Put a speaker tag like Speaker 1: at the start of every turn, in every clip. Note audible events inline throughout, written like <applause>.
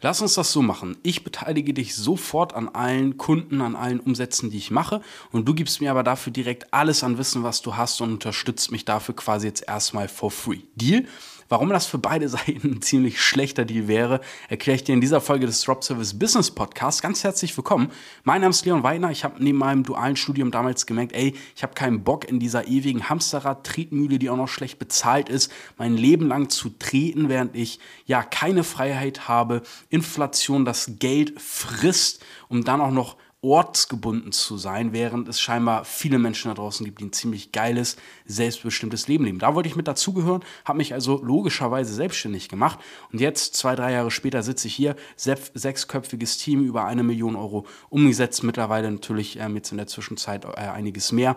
Speaker 1: Lass uns das so machen. Ich beteilige dich sofort an allen Kunden, an allen Umsätzen, die ich mache. Und du gibst mir aber dafür direkt alles an Wissen, was du hast und unterstützt mich dafür quasi jetzt erstmal for free. Deal? Warum das für beide <laughs> Seiten ein ziemlich schlechter Deal wäre, erkläre ich dir in dieser Folge des Drop Service Business Podcasts. Ganz herzlich willkommen. Mein Name ist Leon Weidner. Ich habe neben meinem dualen Studium damals gemerkt, ey, ich habe keinen Bock in dieser ewigen Hamsterrad-Tretmühle, die auch noch schlecht bezahlt ist, mein Leben lang zu treten, während ich ja keine Freiheit habe, Inflation das Geld frisst, um dann auch noch ortsgebunden zu sein, während es scheinbar viele Menschen da draußen gibt, die ein ziemlich geiles, selbstbestimmtes Leben leben. Da wollte ich mit dazugehören, habe mich also logischerweise selbstständig gemacht. Und jetzt, zwei, drei Jahre später, sitze ich hier, sechsköpfiges Team, über eine Million Euro umgesetzt, mittlerweile natürlich ähm, jetzt in der Zwischenzeit äh, einiges mehr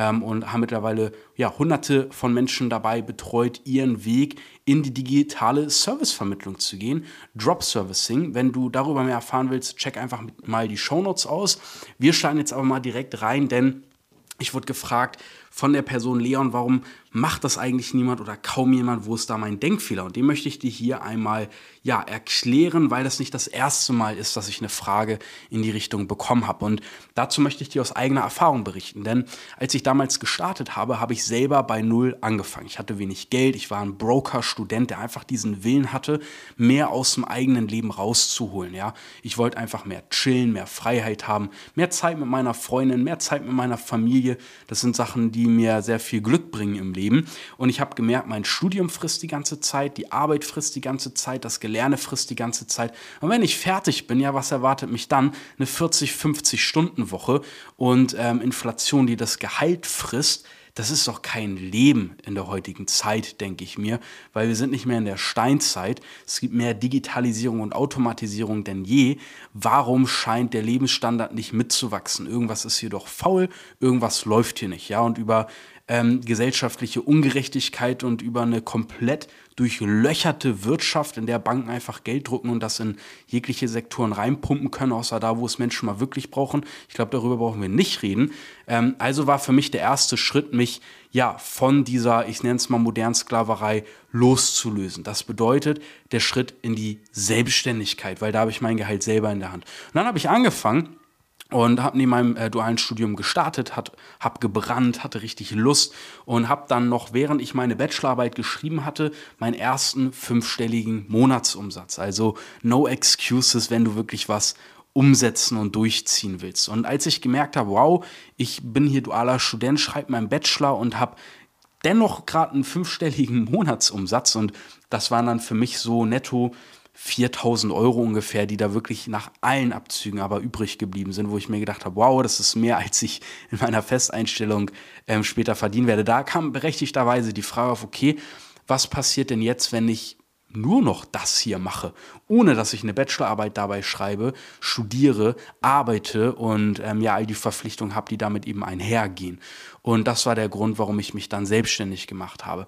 Speaker 1: ähm, und haben mittlerweile ja, hunderte von Menschen dabei betreut, ihren Weg in die digitale Servicevermittlung zu gehen. Drop Servicing. Wenn du darüber mehr erfahren willst, check einfach mal die Shownotes aus. Wir steigen jetzt aber mal direkt rein, denn ich wurde gefragt von der Person Leon, warum macht das eigentlich niemand oder kaum jemand, wo ist da mein Denkfehler? Und den möchte ich dir hier einmal ja erklären, weil das nicht das erste Mal ist, dass ich eine Frage in die Richtung bekommen habe. Und dazu möchte ich dir aus eigener Erfahrung berichten, denn als ich damals gestartet habe, habe ich selber bei null angefangen. Ich hatte wenig Geld, ich war ein Broker-Student, der einfach diesen Willen hatte, mehr aus dem eigenen Leben rauszuholen. Ja, ich wollte einfach mehr chillen, mehr Freiheit haben, mehr Zeit mit meiner Freundin, mehr Zeit mit meiner Familie. Das sind Sachen, die mir sehr viel Glück bringen im Leben. Leben. Und ich habe gemerkt, mein Studium frisst die ganze Zeit, die Arbeit frisst die ganze Zeit, das Gelerne frisst die ganze Zeit. Und wenn ich fertig bin, ja, was erwartet mich dann? Eine 40, 50 Stunden Woche und ähm, Inflation, die das Gehalt frisst. Das ist doch kein Leben in der heutigen Zeit, denke ich mir, weil wir sind nicht mehr in der Steinzeit. Es gibt mehr Digitalisierung und Automatisierung denn je. Warum scheint der Lebensstandard nicht mitzuwachsen? Irgendwas ist hier doch faul, irgendwas läuft hier nicht, ja. Und über ähm, gesellschaftliche Ungerechtigkeit und über eine komplett durchlöcherte Wirtschaft, in der Banken einfach Geld drucken und das in jegliche Sektoren reinpumpen können, außer da, wo es Menschen mal wirklich brauchen. Ich glaube, darüber brauchen wir nicht reden. Ähm, also war für mich der erste Schritt, mich ja von dieser, ich nenne es mal modernen Sklaverei, loszulösen. Das bedeutet der Schritt in die Selbstständigkeit, weil da habe ich mein Gehalt selber in der Hand. Und dann habe ich angefangen, und habe neben meinem äh, dualen Studium gestartet, hat, habe gebrannt, hatte richtig Lust und habe dann noch, während ich meine Bachelorarbeit geschrieben hatte, meinen ersten fünfstelligen Monatsumsatz. Also no excuses, wenn du wirklich was umsetzen und durchziehen willst. Und als ich gemerkt habe, wow, ich bin hier dualer Student, schreibe meinen Bachelor und habe dennoch gerade einen fünfstelligen <laughs> Monatsumsatz und das waren dann für mich so netto 4000 Euro ungefähr, die da wirklich nach allen Abzügen aber übrig geblieben sind, wo ich mir gedacht habe, wow, das ist mehr, als ich in meiner Festeinstellung ähm, später verdienen werde. Da kam berechtigterweise die Frage auf, okay, was passiert denn jetzt, wenn ich nur noch das hier mache, ohne dass ich eine Bachelorarbeit dabei schreibe, studiere, arbeite und ähm, ja all die Verpflichtungen habe, die damit eben einhergehen. Und das war der Grund, warum ich mich dann selbstständig gemacht habe.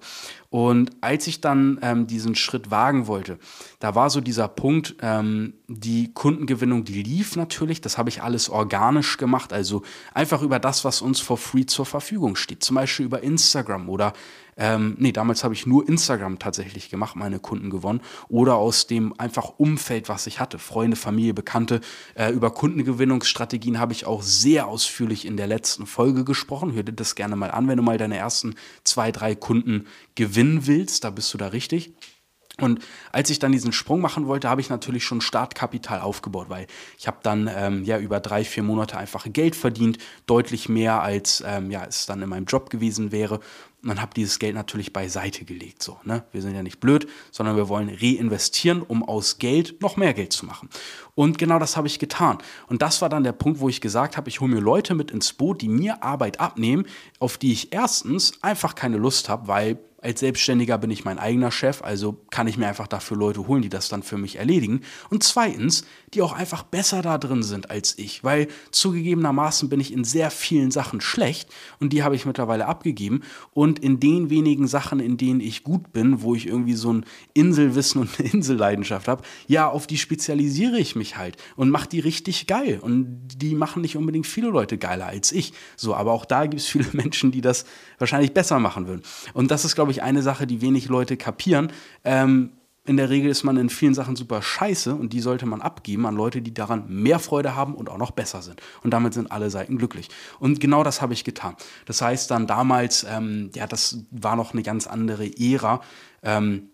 Speaker 1: Und als ich dann ähm, diesen Schritt wagen wollte, da war so dieser Punkt, ähm, die Kundengewinnung, die lief natürlich, das habe ich alles organisch gemacht, also einfach über das, was uns for free zur Verfügung steht, zum Beispiel über Instagram oder ähm, nee, damals habe ich nur Instagram tatsächlich gemacht, meine Kunden gewonnen. Oder aus dem einfach Umfeld, was ich hatte. Freunde, Familie, Bekannte. Äh, über Kundengewinnungsstrategien habe ich auch sehr ausführlich in der letzten Folge gesprochen. Hör dir das gerne mal an, wenn du mal deine ersten zwei, drei Kunden gewinnen willst. Da bist du da richtig. Und als ich dann diesen Sprung machen wollte, habe ich natürlich schon Startkapital aufgebaut, weil ich habe dann ähm, ja über drei, vier Monate einfach Geld verdient, deutlich mehr als ähm, ja, es dann in meinem Job gewesen wäre. Und dann habe dieses Geld natürlich beiseite gelegt. So, ne? Wir sind ja nicht blöd, sondern wir wollen reinvestieren, um aus Geld noch mehr Geld zu machen. Und genau das habe ich getan. Und das war dann der Punkt, wo ich gesagt habe, ich hole mir Leute mit ins Boot, die mir Arbeit abnehmen, auf die ich erstens einfach keine Lust habe, weil als Selbstständiger bin ich mein eigener Chef, also kann ich mir einfach dafür Leute holen, die das dann für mich erledigen. Und zweitens, die auch einfach besser da drin sind als ich, weil zugegebenermaßen bin ich in sehr vielen Sachen schlecht und die habe ich mittlerweile abgegeben. Und in den wenigen Sachen, in denen ich gut bin, wo ich irgendwie so ein Inselwissen und eine Inselleidenschaft habe, ja, auf die spezialisiere ich mich halt und mache die richtig geil. Und die machen nicht unbedingt viele Leute geiler als ich. So, aber auch da gibt es viele <laughs> Menschen, die das wahrscheinlich besser machen würden. Und das ist, glaube ich, eine Sache, die wenig Leute kapieren. Ähm, in der Regel ist man in vielen Sachen super scheiße und die sollte man abgeben an Leute, die daran mehr Freude haben und auch noch besser sind. Und damit sind alle Seiten glücklich. Und genau das habe ich getan. Das heißt dann damals, ähm, ja, das war noch eine ganz andere Ära. Ähm,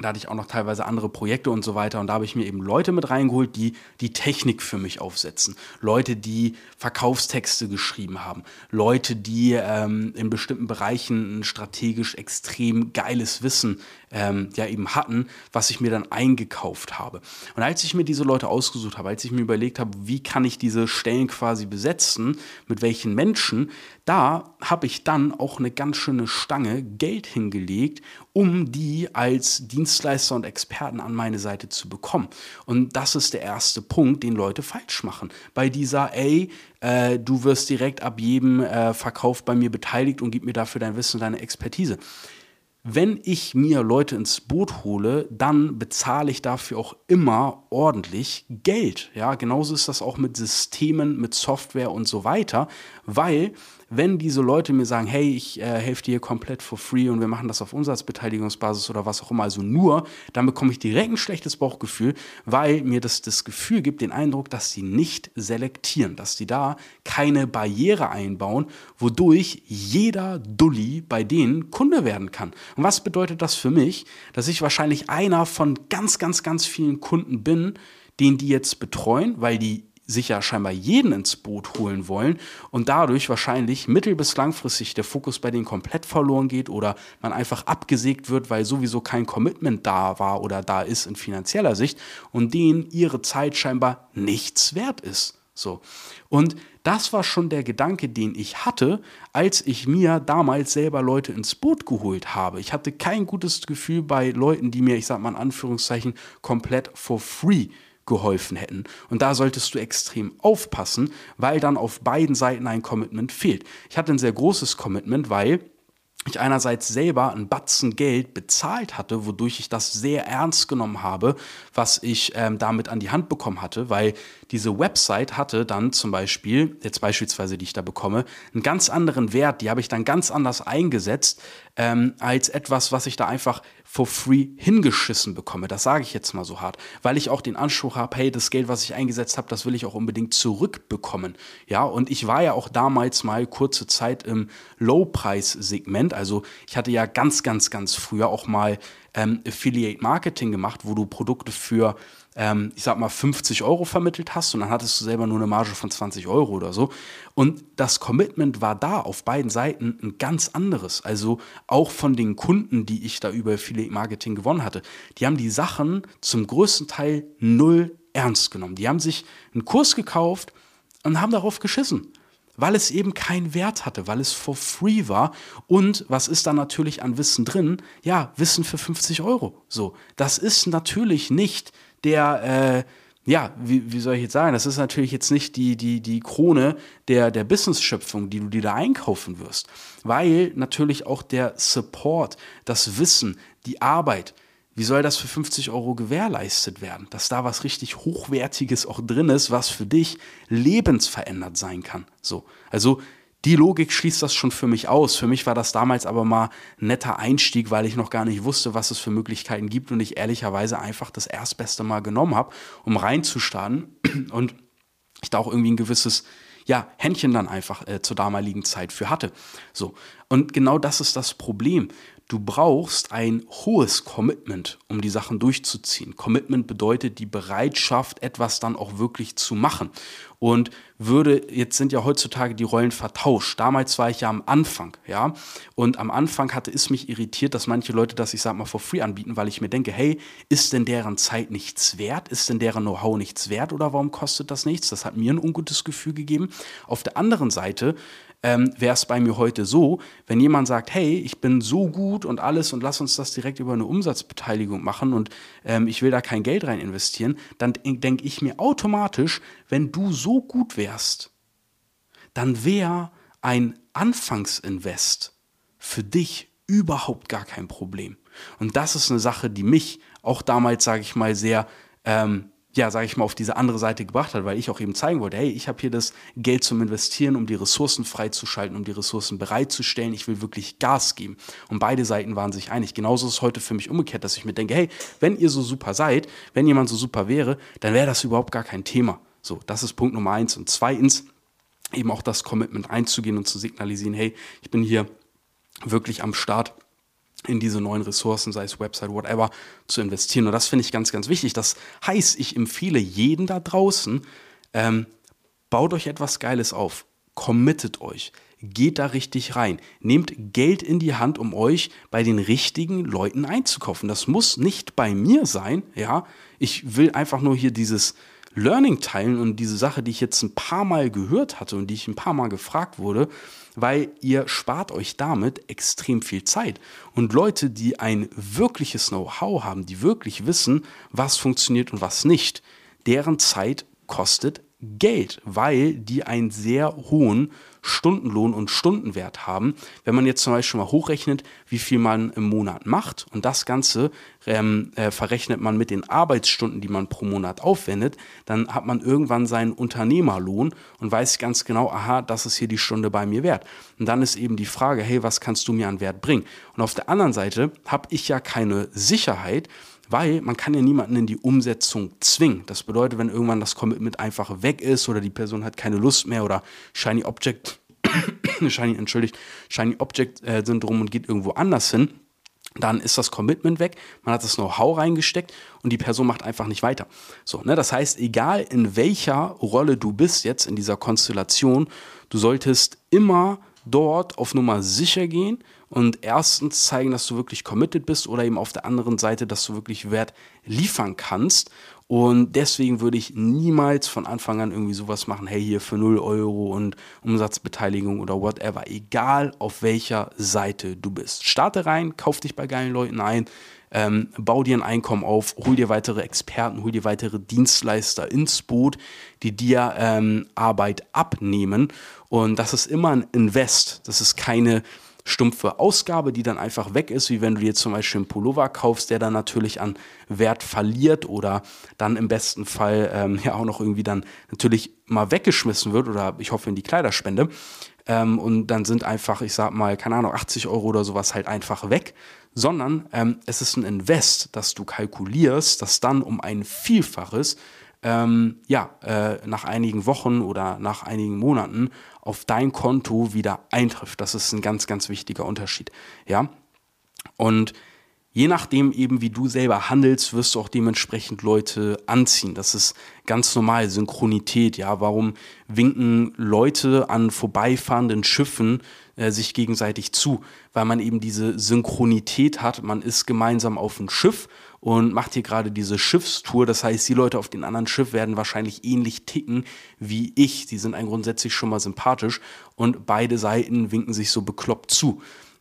Speaker 1: da hatte ich auch noch teilweise andere Projekte und so weiter. Und da habe ich mir eben Leute mit reingeholt, die die Technik für mich aufsetzen. Leute, die Verkaufstexte geschrieben haben. Leute, die ähm, in bestimmten Bereichen ein strategisch extrem geiles Wissen ähm, ja eben hatten, was ich mir dann eingekauft habe. Und als ich mir diese Leute ausgesucht habe, als ich mir überlegt habe, wie kann ich diese Stellen quasi besetzen, mit welchen Menschen, da habe ich dann auch eine ganz schöne Stange Geld hingelegt, um die als Dienstleister und Experten an meine Seite zu bekommen. Und das ist der erste Punkt, den Leute falsch machen. Bei dieser, ey, äh, du wirst direkt ab jedem äh, Verkauf bei mir beteiligt und gib mir dafür dein Wissen und deine Expertise wenn ich mir Leute ins Boot hole, dann bezahle ich dafür auch immer ordentlich Geld. Ja, genauso ist das auch mit Systemen, mit Software und so weiter, weil wenn diese Leute mir sagen, hey, ich äh, helfe dir komplett for free und wir machen das auf Umsatzbeteiligungsbasis oder was auch immer, also nur, dann bekomme ich direkt ein schlechtes Bauchgefühl, weil mir das das Gefühl gibt, den Eindruck, dass sie nicht selektieren, dass sie da keine Barriere einbauen, wodurch jeder Dulli bei denen Kunde werden kann. Und was bedeutet das für mich? Dass ich wahrscheinlich einer von ganz, ganz, ganz vielen Kunden bin, den die jetzt betreuen, weil die sich ja scheinbar jeden ins Boot holen wollen und dadurch wahrscheinlich mittel- bis langfristig der Fokus bei denen komplett verloren geht oder man einfach abgesägt wird, weil sowieso kein Commitment da war oder da ist in finanzieller Sicht und denen ihre Zeit scheinbar nichts wert ist. So. Und das war schon der Gedanke, den ich hatte, als ich mir damals selber Leute ins Boot geholt habe. Ich hatte kein gutes Gefühl bei Leuten, die mir, ich sag mal in Anführungszeichen, komplett for free geholfen hätten. Und da solltest du extrem aufpassen, weil dann auf beiden Seiten ein Commitment fehlt. Ich hatte ein sehr großes Commitment, weil ich einerseits selber ein Batzen Geld bezahlt hatte, wodurch ich das sehr ernst genommen habe, was ich ähm, damit an die Hand bekommen hatte, weil diese Website hatte dann zum Beispiel, jetzt beispielsweise, die ich da bekomme, einen ganz anderen Wert, die habe ich dann ganz anders eingesetzt, ähm, als etwas, was ich da einfach for free hingeschissen bekomme. Das sage ich jetzt mal so hart, weil ich auch den Anspruch habe, hey, das Geld, was ich eingesetzt habe, das will ich auch unbedingt zurückbekommen. Ja, und ich war ja auch damals mal kurze Zeit im Low-Preis-Segment. Also ich hatte ja ganz, ganz, ganz früher auch mal ähm, Affiliate Marketing gemacht, wo du Produkte für ähm, ich sag mal, 50 Euro vermittelt hast und dann hattest du selber nur eine Marge von 20 Euro oder so. Und das Commitment war da auf beiden Seiten ein ganz anderes. Also auch von den Kunden, die ich da über Affiliate Marketing gewonnen hatte, die haben die Sachen zum größten Teil null ernst genommen. Die haben sich einen Kurs gekauft und haben darauf geschissen weil es eben keinen Wert hatte, weil es for free war. Und was ist da natürlich an Wissen drin? Ja, Wissen für 50 Euro. So, das ist natürlich nicht der, äh, ja, wie, wie soll ich jetzt sagen, das ist natürlich jetzt nicht die, die, die Krone der, der Business-Schöpfung, die du dir da einkaufen wirst, weil natürlich auch der Support, das Wissen, die Arbeit, wie soll das für 50 Euro gewährleistet werden? Dass da was richtig Hochwertiges auch drin ist, was für dich lebensverändert sein kann. So. Also die Logik schließt das schon für mich aus. Für mich war das damals aber mal ein netter Einstieg, weil ich noch gar nicht wusste, was es für Möglichkeiten gibt und ich ehrlicherweise einfach das erstbeste Mal genommen habe, um reinzustarten und ich da auch irgendwie ein gewisses ja, Händchen dann einfach äh, zur damaligen Zeit für hatte. So. Und genau das ist das Problem. Du brauchst ein hohes Commitment, um die Sachen durchzuziehen. Commitment bedeutet die Bereitschaft, etwas dann auch wirklich zu machen. Und würde, jetzt sind ja heutzutage die Rollen vertauscht. Damals war ich ja am Anfang, ja. Und am Anfang hatte es mich irritiert, dass manche Leute das, ich sag mal, for free anbieten, weil ich mir denke, hey, ist denn deren Zeit nichts wert? Ist denn deren Know-how nichts wert oder warum kostet das nichts? Das hat mir ein ungutes Gefühl gegeben. Auf der anderen Seite ähm, wäre es bei mir heute so, wenn jemand sagt, hey, ich bin so gut und alles und lass uns das direkt über eine Umsatzbeteiligung machen und ähm, ich will da kein Geld rein investieren, dann denke ich mir automatisch, wenn du so gut wärst, dann wäre ein Anfangsinvest für dich überhaupt gar kein Problem. Und das ist eine Sache, die mich auch damals, sage ich mal, sehr ähm, ja, sage ich mal, auf diese andere Seite gebracht hat, weil ich auch eben zeigen wollte, hey, ich habe hier das Geld zum Investieren, um die Ressourcen freizuschalten, um die Ressourcen bereitzustellen. Ich will wirklich Gas geben. Und beide Seiten waren sich einig. Genauso ist es heute für mich umgekehrt, dass ich mir denke, hey, wenn ihr so super seid, wenn jemand so super wäre, dann wäre das überhaupt gar kein Thema. So, das ist Punkt Nummer eins. Und zweitens, eben auch das Commitment einzugehen und zu signalisieren, hey, ich bin hier wirklich am Start in diese neuen Ressourcen, sei es Website, whatever, zu investieren. Und das finde ich ganz, ganz wichtig. Das heißt, ich empfehle jeden da draußen, ähm, baut euch etwas Geiles auf, committet euch, geht da richtig rein, nehmt Geld in die Hand, um euch bei den richtigen Leuten einzukaufen. Das muss nicht bei mir sein, ja. Ich will einfach nur hier dieses Learning teilen und diese Sache, die ich jetzt ein paar Mal gehört hatte und die ich ein paar Mal gefragt wurde, weil ihr spart euch damit extrem viel Zeit. Und Leute, die ein wirkliches Know-how haben, die wirklich wissen, was funktioniert und was nicht, deren Zeit kostet Geld, weil die einen sehr hohen Stundenlohn und Stundenwert haben. Wenn man jetzt zum Beispiel mal hochrechnet, wie viel man im Monat macht und das Ganze ähm, äh, verrechnet man mit den Arbeitsstunden, die man pro Monat aufwendet, dann hat man irgendwann seinen Unternehmerlohn und weiß ganz genau, aha, das ist hier die Stunde bei mir wert. Und dann ist eben die Frage, hey, was kannst du mir an Wert bringen? Und auf der anderen Seite habe ich ja keine Sicherheit, weil man kann ja niemanden in die Umsetzung zwingen. Das bedeutet, wenn irgendwann das Commitment einfach weg ist oder die Person hat keine Lust mehr oder Shiny Object, <coughs> Shiny, entschuldigt, Shiny Object äh, Syndrom und geht irgendwo anders hin, dann ist das Commitment weg, man hat das Know-how reingesteckt und die Person macht einfach nicht weiter. So, ne? Das heißt, egal in welcher Rolle du bist jetzt in dieser Konstellation, du solltest immer dort auf Nummer sicher gehen und erstens zeigen, dass du wirklich committed bist oder eben auf der anderen Seite, dass du wirklich Wert liefern kannst. Und deswegen würde ich niemals von Anfang an irgendwie sowas machen, hey, hier für 0 Euro und Umsatzbeteiligung oder whatever, egal auf welcher Seite du bist. Starte rein, kauf dich bei geilen Leuten ein, ähm, bau dir ein Einkommen auf, hol dir weitere Experten, hol dir weitere Dienstleister ins Boot, die dir ähm, Arbeit abnehmen. Und das ist immer ein Invest. Das ist keine stumpfe Ausgabe, die dann einfach weg ist, wie wenn du dir zum Beispiel einen Pullover kaufst, der dann natürlich an Wert verliert oder dann im besten Fall ähm, ja auch noch irgendwie dann natürlich mal weggeschmissen wird oder ich hoffe in die Kleiderspende. Ähm, und dann sind einfach, ich sag mal, keine Ahnung, 80 Euro oder sowas halt einfach weg, sondern ähm, es ist ein Invest, das du kalkulierst, das dann um ein Vielfaches ähm, ja, äh, nach einigen Wochen oder nach einigen Monaten auf dein Konto wieder eintrifft. Das ist ein ganz, ganz wichtiger Unterschied. Ja. Und je nachdem eben, wie du selber handelst, wirst du auch dementsprechend Leute anziehen. Das ist ganz normal, Synchronität, ja. Warum winken Leute an vorbeifahrenden Schiffen äh, sich gegenseitig zu? Weil man eben diese Synchronität hat. Man ist gemeinsam auf dem Schiff und macht hier gerade diese Schiffstour. Das heißt, die Leute auf dem anderen Schiff werden wahrscheinlich ähnlich ticken wie ich. Die sind ein grundsätzlich schon mal sympathisch und beide Seiten winken sich so bekloppt zu.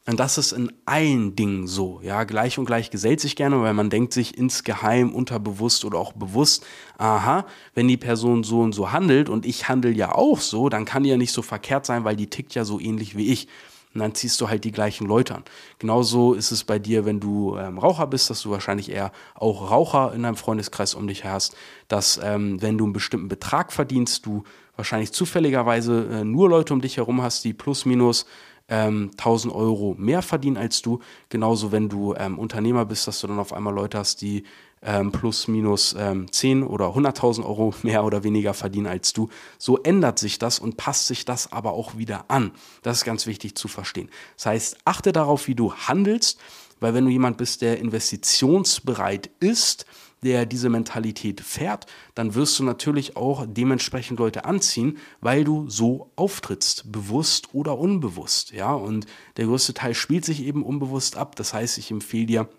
Speaker 1: Und das ist in allen Dingen so. Ja, gleich und gleich gesellt sich gerne, weil man denkt sich insgeheim, unterbewusst oder auch bewusst, aha, wenn die Person so und so handelt und ich handle ja auch so, dann kann die ja nicht so verkehrt sein, weil die tickt ja so ähnlich wie ich. Und dann ziehst du halt die gleichen Leute an. Genauso ist es bei dir, wenn du ähm, Raucher bist, dass du wahrscheinlich eher auch Raucher in deinem Freundeskreis um dich hast, dass ähm, wenn du einen bestimmten Betrag verdienst, du wahrscheinlich zufälligerweise äh, nur Leute um dich herum hast, die plus minus ähm, 1000 Euro mehr verdienen als du. Genauso, wenn du ähm, Unternehmer bist, dass du dann auf einmal Leute hast, die ähm, plus minus ähm, 10 oder 100.000 Euro <laughs> mehr oder weniger verdienen als du. So ändert sich das und passt sich das aber auch wieder an. Das ist ganz wichtig zu verstehen. Das heißt, achte darauf, wie du handelst, weil wenn du jemand bist, der investitionsbereit ist, der diese Mentalität fährt, dann wirst du natürlich auch dementsprechend Leute anziehen, weil du so auftrittst, bewusst oder unbewusst, ja. Und der größte Teil spielt sich eben unbewusst ab. Das heißt, ich empfehle dir,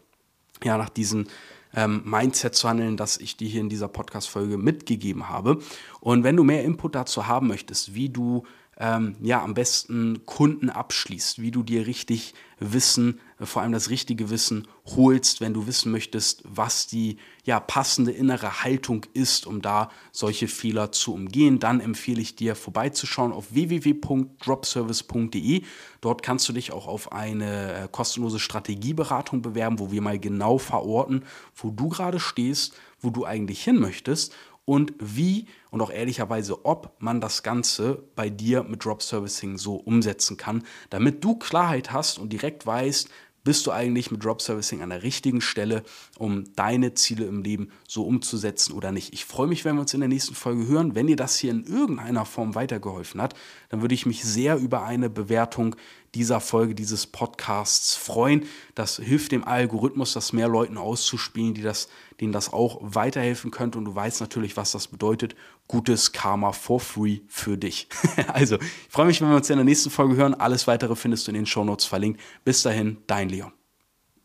Speaker 1: ja, nach diesen ähm, Mindset zu handeln, das ich dir hier in dieser Podcast-Folge mitgegeben habe. Und wenn du mehr Input dazu haben möchtest, wie du ähm, ja am besten Kunden abschließt, wie du dir richtig Wissen, äh, vor allem das richtige Wissen holst, wenn du wissen möchtest, was die ja passende innere Haltung ist, um da solche Fehler zu umgehen, dann empfehle ich dir vorbeizuschauen auf www.dropservice.de. Dort kannst du dich auch auf eine äh, kostenlose Strategieberatung bewerben, wo wir mal genau verorten, wo du gerade stehst, wo du eigentlich hin möchtest und wie und auch ehrlicherweise, ob man das Ganze bei dir mit Drop Servicing so umsetzen kann, damit du Klarheit hast und direkt weißt, bist du eigentlich mit Drop Servicing an der richtigen Stelle, um deine Ziele im Leben so umzusetzen oder nicht. Ich freue mich, wenn wir uns in der nächsten Folge hören. Wenn dir das hier in irgendeiner Form weitergeholfen hat, dann würde ich mich sehr über eine Bewertung dieser Folge, dieses Podcasts freuen. Das hilft dem Algorithmus, das mehr Leuten auszuspielen, die das, denen das auch weiterhelfen könnte. Und du weißt natürlich, was das bedeutet. Gutes Karma for free für dich. <laughs> also, ich freue mich, wenn wir uns in der nächsten Folge hören. Alles weitere findest du in den Shownotes verlinkt. Bis dahin, dein Leon.